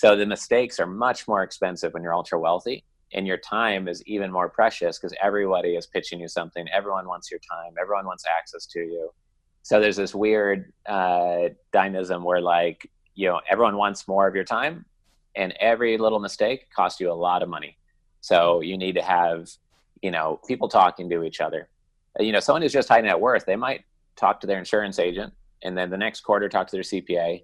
So the mistakes are much more expensive when you're ultra wealthy, and your time is even more precious because everybody is pitching you something. Everyone wants your time. Everyone wants access to you. So there's this weird uh, dynamism where like you know everyone wants more of your time, and every little mistake costs you a lot of money. So you need to have you know people talking to each other. Uh, you know, someone who's just high net worth, they might talk to their insurance agent, and then the next quarter talk to their CPA,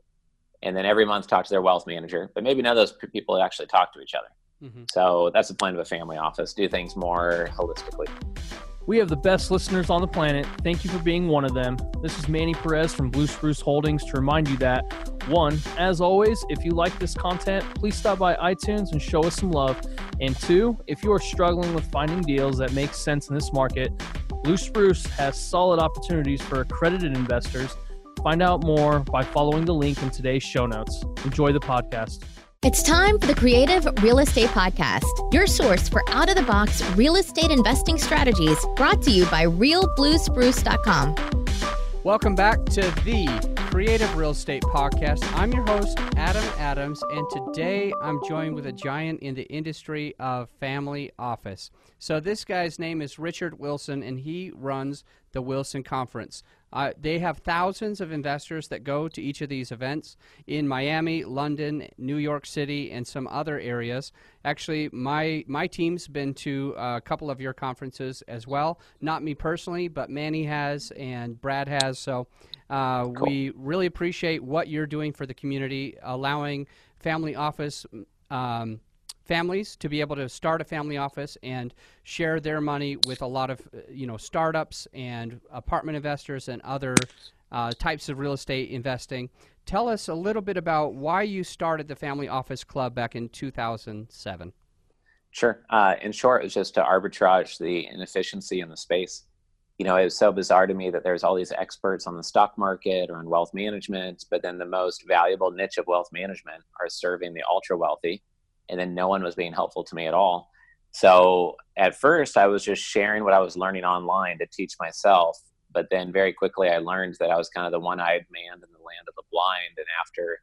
and then every month talk to their wealth manager. But maybe none of those people actually talk to each other. Mm-hmm. So that's the point of a family office: do things more holistically. We have the best listeners on the planet. Thank you for being one of them. This is Manny Perez from Blue Spruce Holdings to remind you that, one, as always, if you like this content, please stop by iTunes and show us some love. And two, if you are struggling with finding deals that make sense in this market, Blue Spruce has solid opportunities for accredited investors. Find out more by following the link in today's show notes. Enjoy the podcast. It's time for the Creative Real Estate Podcast, your source for out of the box real estate investing strategies brought to you by realbluespruce.com. Welcome back to the Creative Real Estate Podcast. I'm your host, Adam Adams, and today I'm joined with a giant in the industry of family office. So, this guy's name is Richard Wilson, and he runs the Wilson Conference. Uh, they have thousands of investors that go to each of these events in Miami, London, New York City, and some other areas. Actually, my my team's been to a couple of your conferences as well. Not me personally, but Manny has and Brad has. So uh, cool. we really appreciate what you're doing for the community, allowing family office. Um, families to be able to start a family office and share their money with a lot of uh, you know startups and apartment investors and other uh, types of real estate investing. Tell us a little bit about why you started the Family Office Club back in 2007. Sure. Uh, in short, it was just to arbitrage the inefficiency in the space. You know, it was so bizarre to me that there's all these experts on the stock market or on wealth management, but then the most valuable niche of wealth management are serving the ultra wealthy and then no one was being helpful to me at all. So at first, I was just sharing what I was learning online to teach myself. But then very quickly, I learned that I was kind of the one eyed man in the land of the blind. And after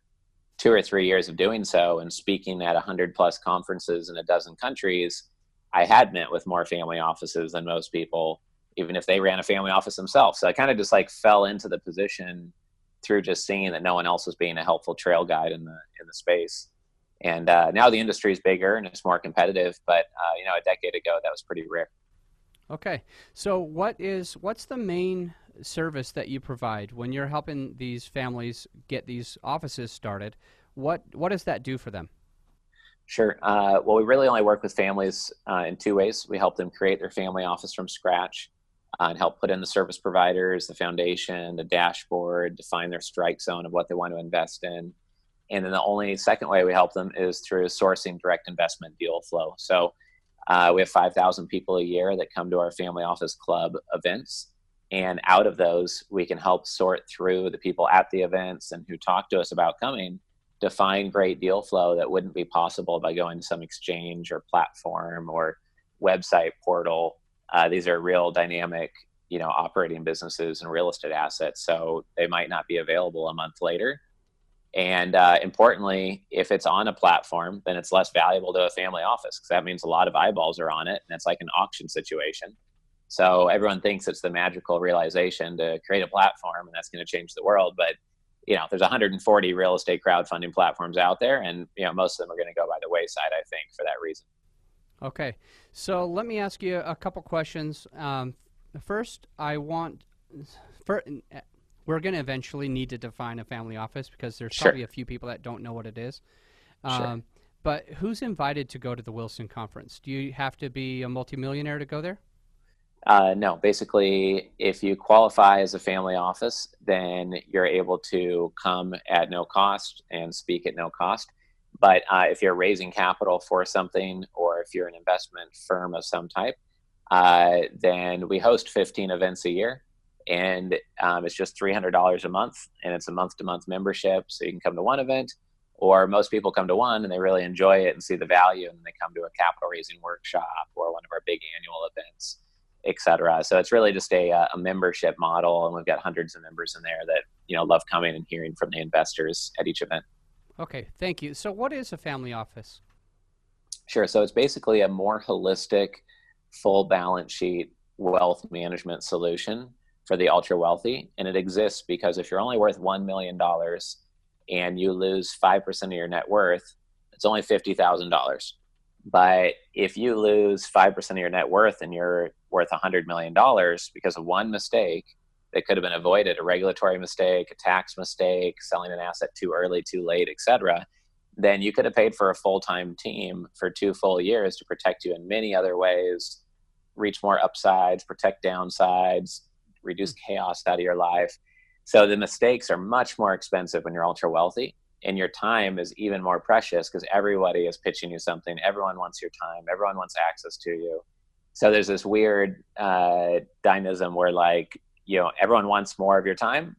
two or three years of doing so and speaking at 100 plus conferences in a dozen countries, I had met with more family offices than most people, even if they ran a family office themselves. So I kind of just like fell into the position through just seeing that no one else was being a helpful trail guide in the in the space. And uh, now the industry is bigger and it's more competitive, but uh, you know, a decade ago that was pretty rare. Okay, so what is what's the main service that you provide when you're helping these families get these offices started? What what does that do for them? Sure. Uh, well, we really only work with families uh, in two ways. We help them create their family office from scratch uh, and help put in the service providers, the foundation, the dashboard, define their strike zone of what they want to invest in, and then the only second way we help them is through sourcing direct investment deal flow. So uh, we have 5,000 people a year that come to our family office club events. And out of those, we can help sort through the people at the events and who talk to us about coming to find great deal flow that wouldn't be possible by going to some exchange or platform or website portal. Uh, these are real dynamic, you know, operating businesses and real estate assets. So they might not be available a month later and uh, importantly, if it's on a platform, then it's less valuable to a family office because that means a lot of eyeballs are on it, and it's like an auction situation. So everyone thinks it's the magical realization to create a platform, and that's going to change the world. But you know, there's 140 real estate crowdfunding platforms out there, and you know, most of them are going to go by the wayside. I think for that reason. Okay, so let me ask you a couple questions. Um, first, I want. For, we're going to eventually need to define a family office because there's sure. probably a few people that don't know what it is. Um, sure. But who's invited to go to the Wilson conference? Do you have to be a multimillionaire to go there? Uh, no, basically, if you qualify as a family office, then you're able to come at no cost and speak at no cost. But uh, if you're raising capital for something, or if you're an investment firm of some type, uh, then we host 15 events a year and um, it's just $300 a month and it's a month to month membership so you can come to one event or most people come to one and they really enjoy it and see the value and they come to a capital raising workshop or one of our big annual events etc so it's really just a, uh, a membership model and we've got hundreds of members in there that you know love coming and hearing from the investors at each event Okay, thank you. So, what is a family office? Sure. So, it's basically a more holistic, full balance sheet wealth management solution for the ultra wealthy. And it exists because if you're only worth $1 million and you lose 5% of your net worth, it's only $50,000. But if you lose 5% of your net worth and you're worth $100 million because of one mistake that could have been avoided a regulatory mistake, a tax mistake, selling an asset too early, too late, etc. then you could have paid for a full time team for two full years to protect you in many other ways, reach more upsides, protect downsides, reduce chaos out of your life. So the mistakes are much more expensive when you're ultra wealthy and your time is even more precious because everybody is pitching you something. Everyone wants your time. Everyone wants access to you. So there's this weird uh, dynamism where like you know everyone wants more of your time,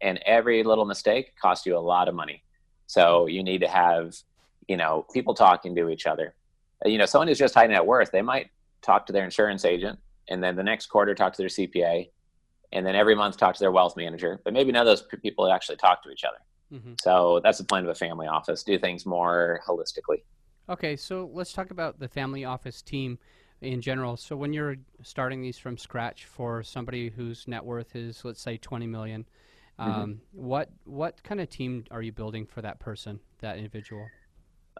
and every little mistake costs you a lot of money. So you need to have you know people talking to each other. You know, someone who's just high net worth, they might talk to their insurance agent, and then the next quarter talk to their CPA, and then every month talk to their wealth manager. But maybe none of those people actually talk to each other. Mm-hmm. So that's the plan of a family office. Do things more holistically. Okay, so let's talk about the family office team in general. So when you're starting these from scratch for somebody whose net worth is, let's say, 20 million, mm-hmm. um, mm-hmm. what what kind of team are you building for that person, that individual?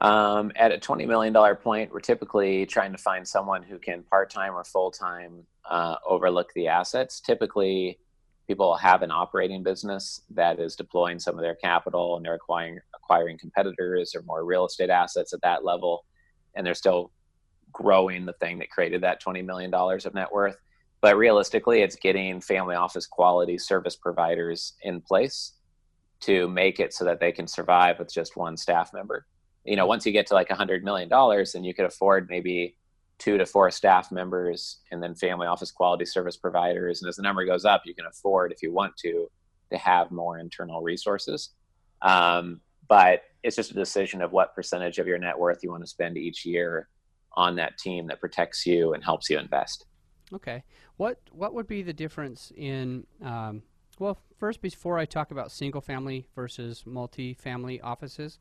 Um, at a $20 million point, we're typically trying to find someone who can part time or full time uh, overlook the assets. Typically, people have an operating business that is deploying some of their capital and they're acquiring acquiring competitors or more real estate assets at that level and they're still growing the thing that created that 20 million dollars of net worth but realistically it's getting family office quality service providers in place to make it so that they can survive with just one staff member you know once you get to like a 100 million dollars then you could afford maybe two to four staff members and then family office quality service providers. And as the number goes up, you can afford, if you want to, to have more internal resources. Um, but it's just a decision of what percentage of your net worth you want to spend each year on that team that protects you and helps you invest. Okay. What what would be the difference in um, well, first before I talk about single family versus multi-family offices,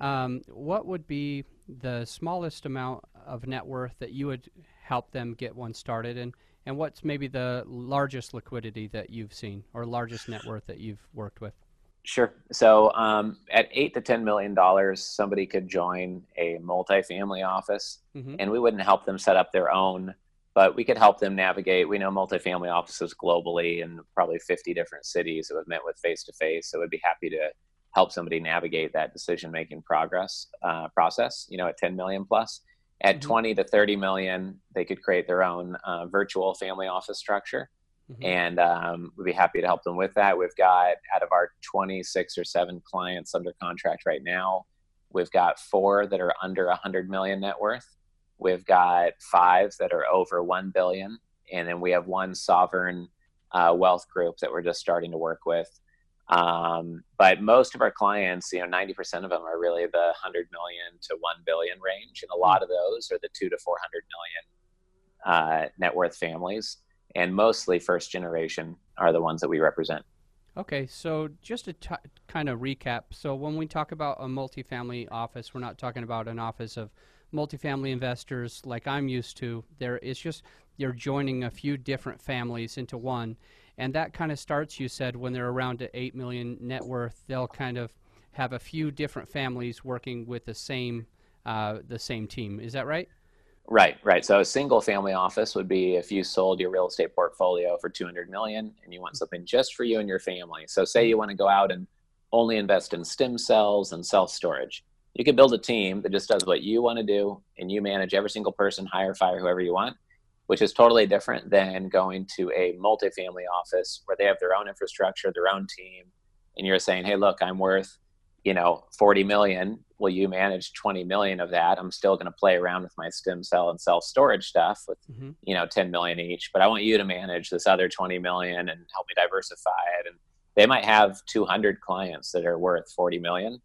um, what would be the smallest amount of net worth that you would help them get one started, and and what's maybe the largest liquidity that you've seen or largest net worth that you've worked with? Sure. So um, at eight to ten million dollars, somebody could join a multifamily office, mm-hmm. and we wouldn't help them set up their own, but we could help them navigate. We know multifamily offices globally in probably fifty different cities that we've met with face to face. So we'd be happy to help somebody navigate that decision making progress uh, process. You know, at ten million plus, at mm-hmm. 20 to 30 million, they could create their own uh, virtual family office structure. Mm-hmm. And um, we'd be happy to help them with that. We've got out of our 26 or seven clients under contract right now, we've got four that are under 100 million net worth. We've got five that are over 1 billion. And then we have one sovereign uh, wealth group that we're just starting to work with. Um, but most of our clients, you know, 90% of them are really the 100 million to 1 billion range. And a lot of those are the two to 400 million uh, net worth families. And mostly first generation are the ones that we represent. Okay, so just to t- kind of recap. So when we talk about a multifamily office, we're not talking about an office of multifamily investors like I'm used to. There is just you're joining a few different families into one and that kind of starts. You said when they're around to eight million net worth, they'll kind of have a few different families working with the same uh, the same team. Is that right? Right, right. So a single family office would be if you sold your real estate portfolio for 200 million and you want something just for you and your family. So say you want to go out and only invest in stem cells and self storage. You could build a team that just does what you want to do and you manage every single person, hire, fire whoever you want which is totally different than going to a multifamily office where they have their own infrastructure, their own team, and you're saying, "Hey, look, I'm worth, you know, 40 million. Will you manage 20 million of that? I'm still going to play around with my stem cell and self storage stuff with, mm-hmm. you know, 10 million each, but I want you to manage this other 20 million and help me diversify it." And they might have 200 clients that are worth 40 million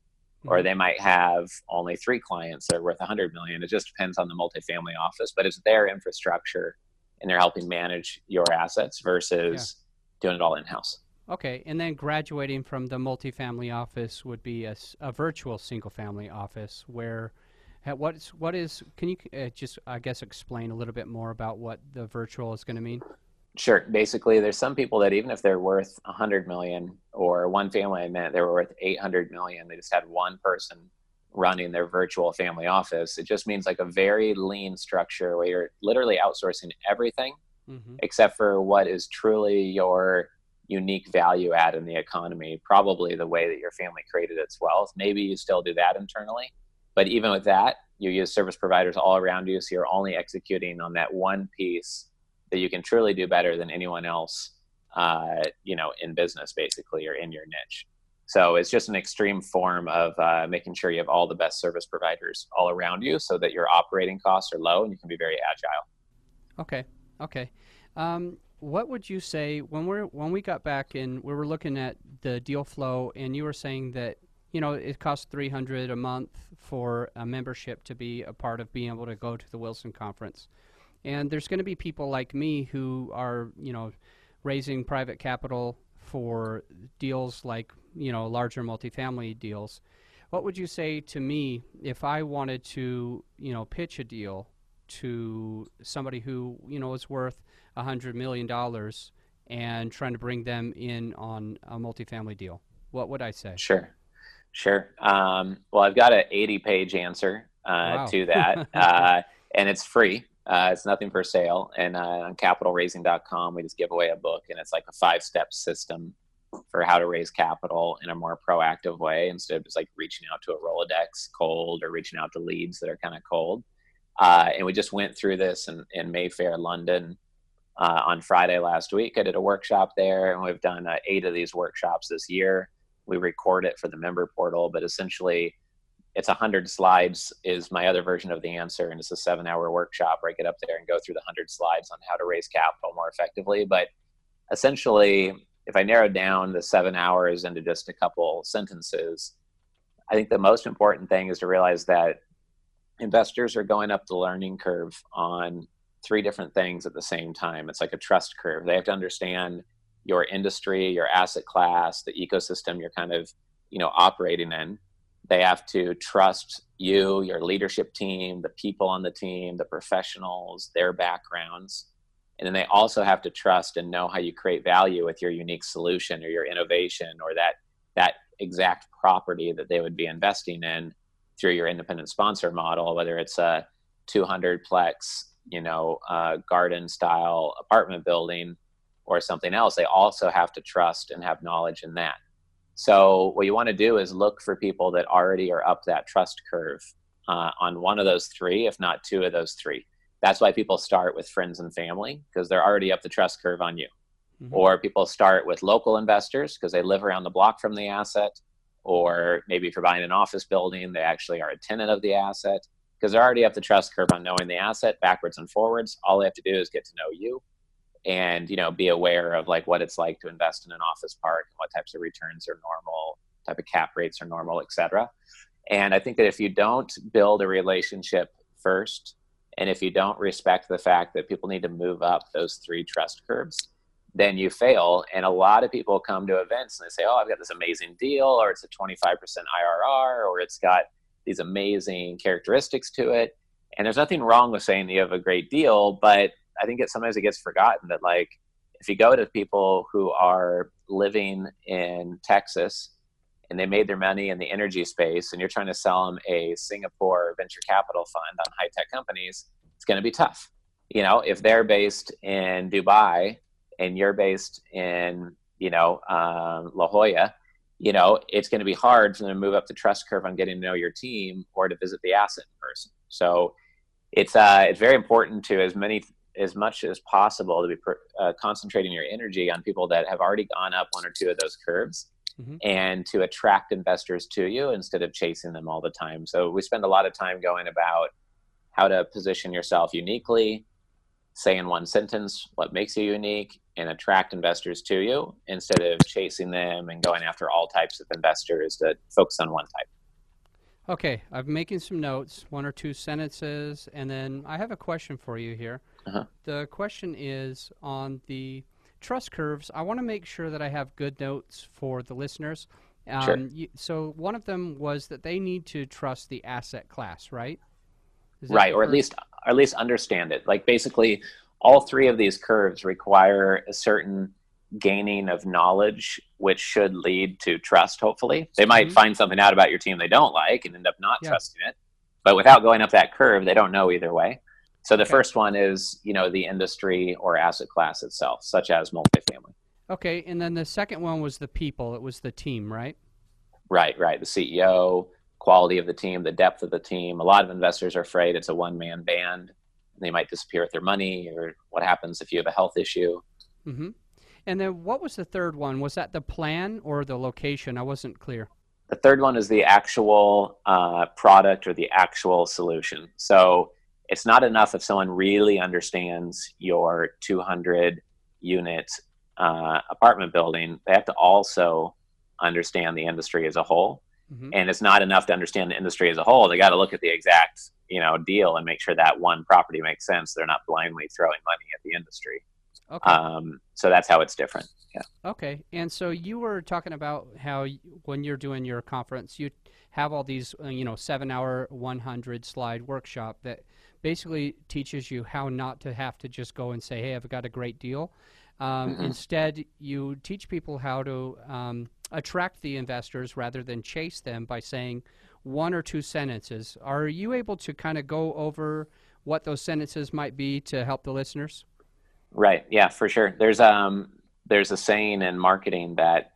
or they might have only three clients that are worth 100 million. It just depends on the multifamily office, but it's their infrastructure and they're helping manage your assets versus yeah. doing it all in house. Okay, and then graduating from the multifamily office would be a, a virtual single family office where what's what is can you uh, just I guess explain a little bit more about what the virtual is going to mean? Sure. Basically, there's some people that even if they're worth 100 million, or one family I met, they were worth 800 million. They just had one person running their virtual family office. It just means like a very lean structure where you're literally outsourcing everything mm-hmm. except for what is truly your unique value add in the economy. Probably the way that your family created its wealth. Maybe you still do that internally, but even with that, you use service providers all around you, so you're only executing on that one piece that you can truly do better than anyone else, uh, you know, in business basically or in your niche. So it's just an extreme form of uh, making sure you have all the best service providers all around you, so that your operating costs are low and you can be very agile. Okay. Okay. Um, what would you say when we're when we got back and we were looking at the deal flow, and you were saying that you know it costs three hundred a month for a membership to be a part of being able to go to the Wilson conference. And there's going to be people like me who are, you know, raising private capital for deals like, you know, larger multifamily deals. What would you say to me if I wanted to, you know, pitch a deal to somebody who, you know, is worth a $100 million and trying to bring them in on a multifamily deal? What would I say? Sure. Sure. Um, well, I've got an 80 page answer uh, wow. to that, uh, and it's free. Uh, it's nothing for sale. And uh, on capitalraising.com, we just give away a book, and it's like a five step system for how to raise capital in a more proactive way instead of just like reaching out to a Rolodex cold or reaching out to leads that are kind of cold. Uh, and we just went through this in, in Mayfair, London uh, on Friday last week. I did a workshop there, and we've done uh, eight of these workshops this year. We record it for the member portal, but essentially, it's 100 slides is my other version of the answer and it's a seven hour workshop where i get up there and go through the 100 slides on how to raise capital more effectively. But essentially if i narrow down the seven hours into just a couple sentences i think the most important thing is to realize that investors are going up the learning curve on three different things at the same time. It's like a trust curve. They have to understand your industry your asset class the ecosystem you're kind of you know operating in they have to trust you, your leadership team, the people on the team, the professionals, their backgrounds. And then they also have to trust and know how you create value with your unique solution or your innovation or that that exact property that they would be investing in through your independent sponsor model, whether it's a 200 plex, you know, uh, garden style apartment building or something else. They also have to trust and have knowledge in that. So what you want to do is look for people that already are up that trust curve uh, on one of those three, if not two of those three. That's why people start with friends and family because they're already up the trust curve on you. Mm-hmm. Or people start with local investors because they live around the block from the asset. Or maybe if you're buying an office building, they actually are a tenant of the asset because they're already up the trust curve on knowing the asset backwards and forwards. All they have to do is get to know you and you know be aware of like what it's like to invest in an office park and what types of returns are normal type of cap rates are normal et cetera. And i think that if you don't build a relationship first and if you don't respect the fact that people need to move up those three trust curves then you fail. And a lot of people come to events and they say oh i've got this amazing deal or it's a 25% irr or it's got these amazing characteristics to it. And there's nothing wrong with saying you have a great deal but I think it sometimes it gets forgotten that like if you go to people who are living in Texas and they made their money in the energy space and you're trying to sell them a Singapore venture capital fund on high tech companies, it's going to be tough. You know, if they're based in Dubai and you're based in, you know, um, La Jolla, you know, it's going to be hard for them to move up the trust curve on getting to know your team or to visit the asset in person. So it's uh, it's very important to as many as much as possible to be per, uh, concentrating your energy on people that have already gone up one or two of those curves mm-hmm. and to attract investors to you instead of chasing them all the time. So we spend a lot of time going about how to position yourself uniquely, say in one sentence what makes you unique, and attract investors to you instead of chasing them and going after all types of investors that focus on one type. Okay, I'm making some notes, one or two sentences, and then I have a question for you here. Uh-huh. The question is on the trust curves, I want to make sure that I have good notes for the listeners. Um, Sure. you, so one of them was that they need to trust the asset class, right? Right or at least or at least understand it like basically all three of these curves require a certain gaining of knowledge which should lead to trust hopefully they might Mhm. find something out about your team they don't like and end up not Yeah. trusting it but without going up that curve they don't know either way so the Okay. first one is you know the industry or asset class itself such as multifamily Okay, and then the second one was the people. It was the team, right? right right the ceo quality of the team the depth of the team a lot of investors are afraid it's a one-man band they might disappear with their money or what happens if you have a health issue Mm-hmm. And then what was the third one? Was that the plan or the location? I wasn't clear. the third one is the actual uh, product or the actual solution so it's not enough if someone really understands your 200 unit uh, apartment building they have to also understand the industry as a whole Mm-hmm. and it's not enough to understand the industry as a whole they got to look at the exact you know deal and make sure that one property makes sense they're not blindly throwing money at the industry Okay. um, so that's how it's different yeah Okay, and so you were talking about how when you're doing your conference, you have all these, uh, you know, seven-hour, 100-slide workshop that basically teaches you how not to have to just go and say, "Hey, I've got a great deal." Um, Mhm. Instead, you teach people how to um, attract the investors rather than chase them by saying one or two sentences. Are you able to kind of go over what those sentences might be to help the listeners? Right. Yeah, for sure. There's um there's a saying in marketing that,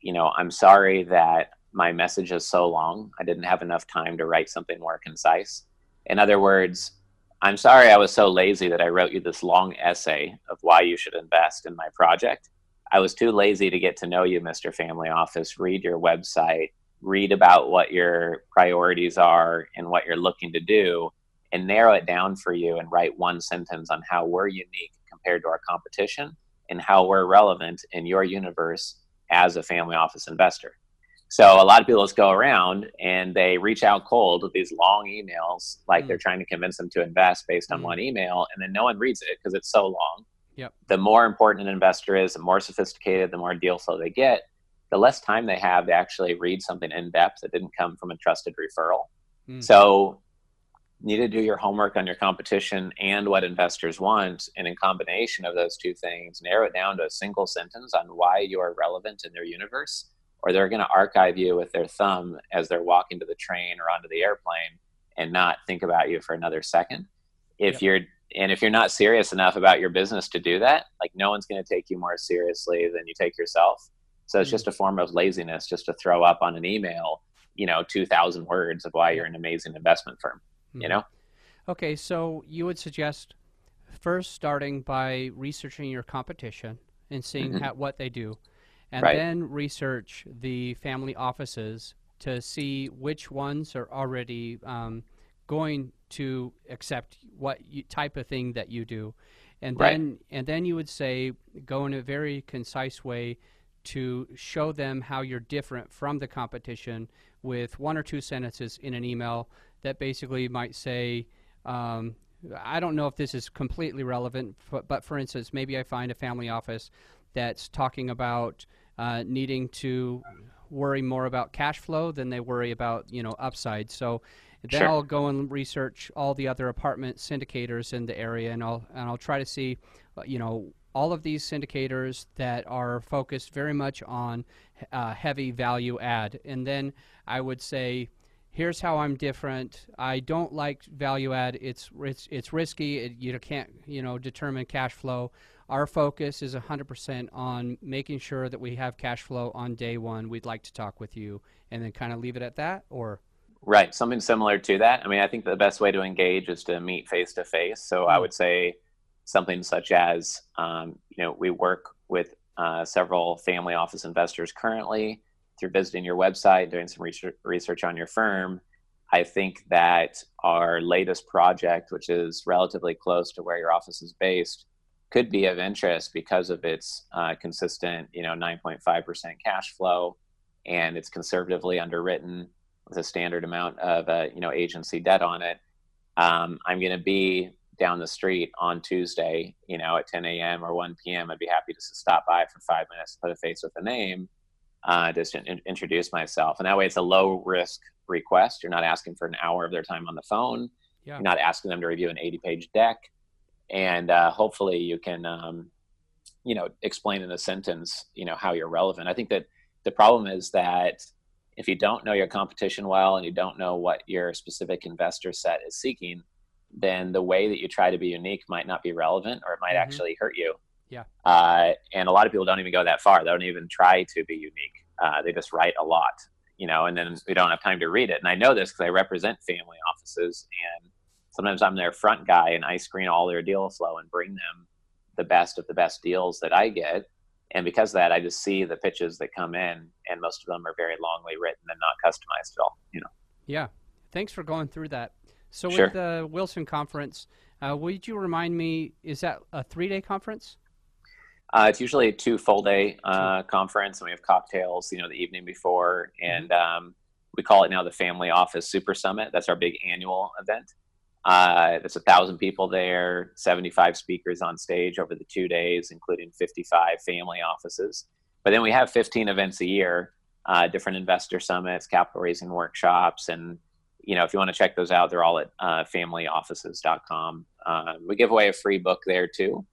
you know, I'm sorry that my message is so long. I didn't have enough time to write something more concise. In other words, I'm sorry I was so lazy that I wrote you this long essay of why you should invest in my project. I was too lazy to get to know you, Mr. Family Office, read your website, read about what your priorities are and what you're looking to do, and narrow it down for you and write one sentence on how we're unique compared to our competition and how we're relevant in your universe as a family office investor. So a lot of people just go around and they reach out cold with these long emails, like Mm. they're trying to convince them to invest based on Mm. one email, and then no one reads it because it's so long. Yep. The more important an investor is, the more sophisticated, the more deal flow they get, the less time they have to actually read something in depth that didn't come from a trusted referral. Mm. So need to do your homework on your competition and what investors want, and in combination of those two things, narrow it down to a single sentence on why you are relevant in their universe, or they're going to archive you with their thumb as they're walking to the train or onto the airplane and not think about you for another second. If Yep. you're and if you're not serious enough about your business to do that, like no one's going to take you more seriously than you take yourself. So it's Mm. just a form of laziness just to throw up on an email, you know, 2000 words of why you're an amazing investment firm, you Mhm. know? Okay, so you would suggest first starting by researching your competition and seeing Mhm. how, what they do, and Right. then research the family offices to see which ones are already um, going to accept what you, type of thing that you do, and Right. then and then you would say go in a very concise way to show them how you're different from the competition with one or two sentences in an email that basically might say, um, I don't know if this is completely relevant, but, but for instance, maybe I find a family office that's talking about uh, needing to worry more about cash flow than they worry about you know upside. So then Sure. I'll go and research all the other apartment syndicators in the area, and I'll and I'll try to see, uh, you know, all of these syndicators that are focused very much on uh, heavy value add, and then I would say here's how I'm different. I don't like value add. It's it's it's risky. It, you can't you know determine cash flow. Our focus is 100% on making sure that we have cash flow on day one. We'd like to talk with you, and then kind of leave it at that, or Right. Something similar to that. I mean, I think the best way to engage is to meet face to face. So I Mm. would say something such as, um, you know, we work with uh, several family office investors currently through visiting your website, doing some research, on your firm. I think that our latest project, which is relatively close to where your office is based, could be of interest because of its uh, consistent, you know, 9.5% cash flow, and it's conservatively underwritten with a standard amount of, uh, you know, agency debt on it. Um, I'm going to be down the street on Tuesday, you know, at 10 a.m. or 1 p.m., I'd be happy to stop by for five minutes, put a face with a name, uh, just in, introduce myself. And that way it's a low risk request. You're not asking for an hour of their time on the phone. Yeah. You're not asking them to review an 80 page deck. And uh, hopefully you can, um, you know, explain in a sentence, you know, how you're relevant. I think that the problem is that if you don't know your competition well and you don't know what your specific investor set is seeking, then the way that you try to be unique might not be relevant or it might mm-hmm. actually hurt you. Yeah. Uh, and a lot of people don't even go that far. They don't even try to be unique. Uh, they just write a lot, you know, and then we don't have time to read it. And I know this because I represent family offices and sometimes I'm their front guy and I screen all their deal flow and bring them the best of the best deals that I get. And because of that, I just see the pitches that come in, and most of them are very longly written and not customized at all. You know. Yeah. Thanks for going through that. So sure. with the Wilson conference, uh, would you remind me? Is that a three-day conference? Uh, it's usually a two full day uh, conference, and we have cocktails, you know, the evening before, mm-hmm. and um, we call it now the Family Office Super Summit. That's our big annual event. Uh, there's a thousand people there, 75 speakers on stage over the two days, including 55 family offices. But then we have 15 events a year, uh, different investor summits, capital raising workshops, and you know if you want to check those out, they're all at uh, familyoffices.com. Uh, we give away a free book there too.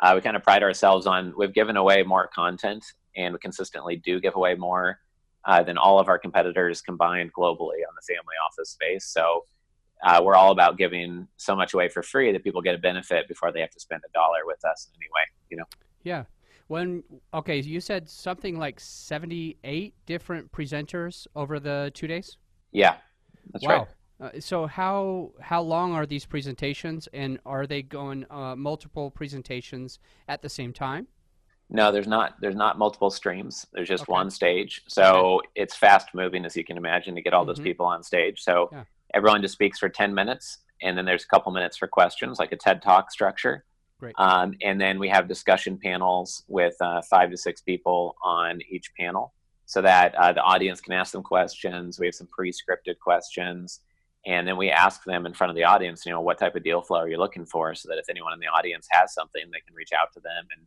Uh, we kind of pride ourselves on we've given away more content, and we consistently do give away more uh, than all of our competitors combined globally on the family office space. So uh, we're all about giving so much away for free that people get a benefit before they have to spend a dollar with us in any way. You know. Yeah. When okay, you said something like seventy-eight different presenters over the two days. Yeah, that's wow. right. Uh, so how how long are these presentations, and are they going uh, multiple presentations at the same time? No, there's not. There's not multiple streams. There's just okay. one stage. So okay. it's fast moving, as you can imagine, to get all mm-hmm. those people on stage. So yeah everyone just speaks for 10 minutes and then there's a couple minutes for questions like a ted talk structure Great. Um, and then we have discussion panels with uh, five to six people on each panel so that uh, the audience can ask them questions we have some pre-scripted questions and then we ask them in front of the audience you know what type of deal flow are you looking for so that if anyone in the audience has something they can reach out to them and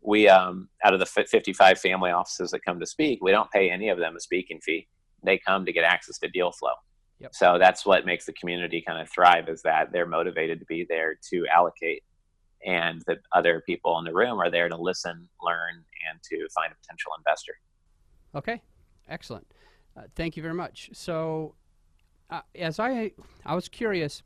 we um, out of the 55 family offices that come to speak we don't pay any of them a speaking fee they come to get access to deal flow Yep. So that's what makes the community kind of thrive is that they're motivated to be there to allocate and that other people in the room are there to listen, learn, and to find a potential investor. Okay, excellent. Uh, thank you very much. So, uh, as I I was curious,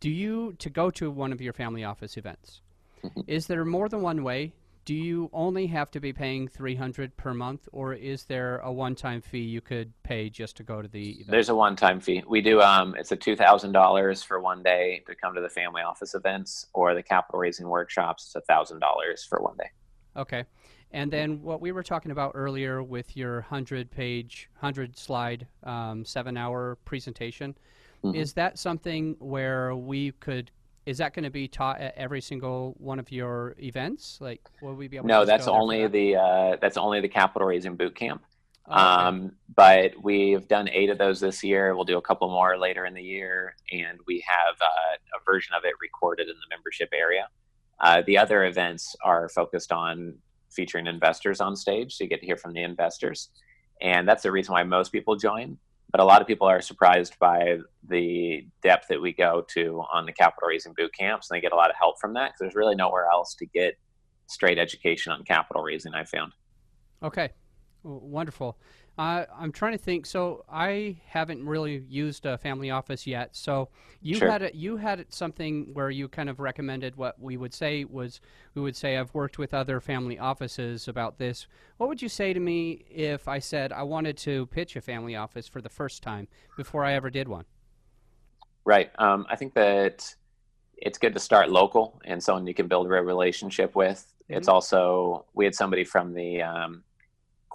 do you to go to one of your family office events? Mm-hmm. is there more than one way do you only have to be paying 300 per month or is there a one-time fee you could pay just to go to the event? there's a one-time fee we do um, it's a $2000 for one day to come to the family office events or the capital raising workshops it's a $1000 for one day okay and then what we were talking about earlier with your 100 page 100 slide um, seven hour presentation mm-hmm. is that something where we could is that going to be taught at every single one of your events? Like, will we be able? To? No, that's only that? the uh, that's only the capital raising boot camp. Oh, okay. um, but we've done eight of those this year. We'll do a couple more later in the year, and we have uh, a version of it recorded in the membership area. Uh, the other events are focused on featuring investors on stage, so you get to hear from the investors, and that's the reason why most people join but a lot of people are surprised by the depth that we go to on the capital raising boot camps and they get a lot of help from that because there's really nowhere else to get straight education on capital raising i found. Okay. Wonderful uh, I'm trying to think. So I haven't really used a family office yet. So you sure. had a, you had something where you kind of recommended what we would say was we would say I've worked with other family offices about this. What would you say to me if I said I wanted to pitch a family office for the first time before I ever did one? Right. Um, I think that it's good to start local and someone you can build a relationship with. Mm-hmm. It's also we had somebody from the um,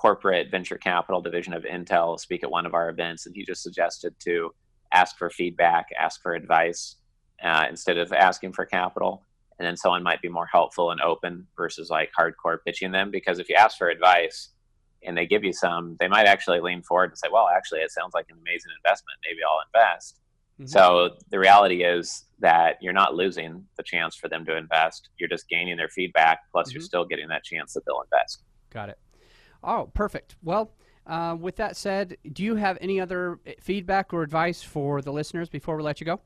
corporate venture capital division of Intel speak at one of our events, and he just suggested to ask for feedback, ask for advice uh, instead of asking for capital. And then someone might be more helpful and open versus like hardcore pitching them. Because if you ask for advice and they give you some, they might actually lean forward and say, well, actually, it sounds like an amazing investment. Maybe I'll invest. Mm-hmm. So the reality is that you're not losing the chance for them to invest. You're just gaining their feedback, plus mm-hmm. you're still getting that chance that they'll invest. Got it. Oh, perfect. Well, uh, with that said, do you have any other eh, feedback or advice for the listeners before we let you go?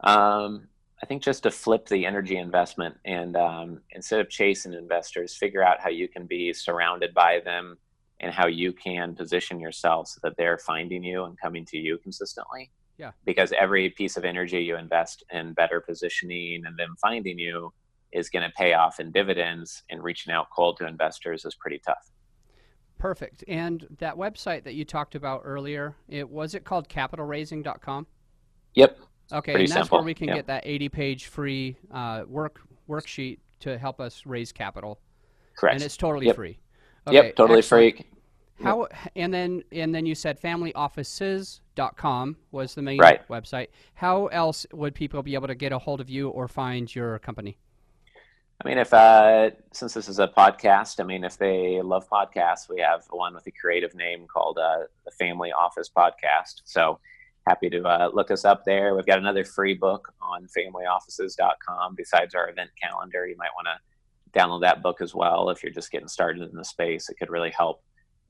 Um, I think just to flip the energy investment and um, instead of chasing investors, figure out how you can be surrounded by them and how you can position yourself so that they're finding you and coming to you consistently. Yeah. Because every piece of energy you invest in better positioning and them finding you is going to pay off in dividends and reaching out cold to investors is pretty tough. Perfect. And that website that you talked about earlier, it was it called capitalraising.com? Yep. Okay, Pretty and that's simple. where we can get that 80-page free uh, work worksheet to help us raise capital. Correct. And it's totally yep. free. Okay, yep, totally excellent. free. How and then and then you said familyoffices.com was the main right. website. How else would people be able to get a hold of you or find your company? I mean, if uh, since this is a podcast, I mean, if they love podcasts, we have one with a creative name called uh, the Family Office Podcast. So happy to uh, look us up there. We've got another free book on familyoffices.com besides our event calendar. You might want to download that book as well if you're just getting started in the space. It could really help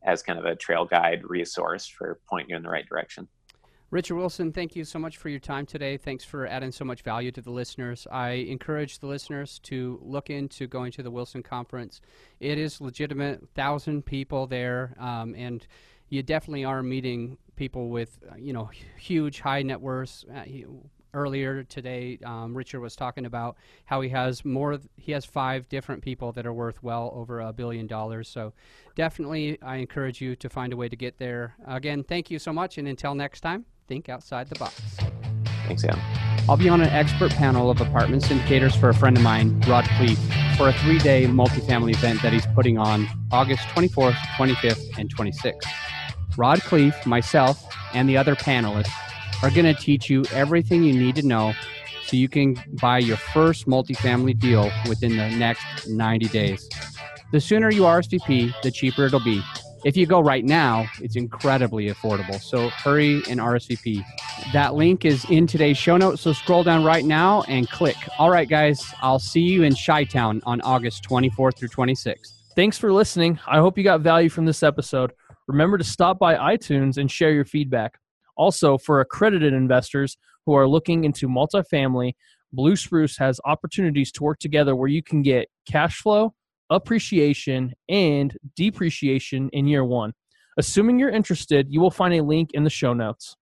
as kind of a trail guide resource for pointing you in the right direction. Richard Wilson, thank you so much for your time today. Thanks for adding so much value to the listeners. I encourage the listeners to look into going to the Wilson Conference. It is legitimate, thousand people there, um, and you definitely are meeting people with uh, you know huge high net worths. Uh, earlier today, um, Richard was talking about how he has more. He has five different people that are worth well over a billion dollars. So, definitely, I encourage you to find a way to get there. Again, thank you so much, and until next time, think outside the box. Thanks, Adam. I'll be on an expert panel of apartment syndicators for a friend of mine, Rod Khleif, for a three-day multifamily event that he's putting on August 24th, 25th, and 26th. Rod Khleif, myself, and the other panelists are going to teach you everything you need to know so you can buy your first multifamily deal within the next 90 days. The sooner you RSVP, the cheaper it'll be. If you go right now, it's incredibly affordable. So hurry and RSVP. That link is in today's show notes. So scroll down right now and click. All right, guys, I'll see you in Chi Town on August 24th through 26th. Thanks for listening. I hope you got value from this episode. Remember to stop by iTunes and share your feedback. Also, for accredited investors who are looking into multifamily, Blue Spruce has opportunities to work together where you can get cash flow, appreciation, and depreciation in year one. Assuming you're interested, you will find a link in the show notes.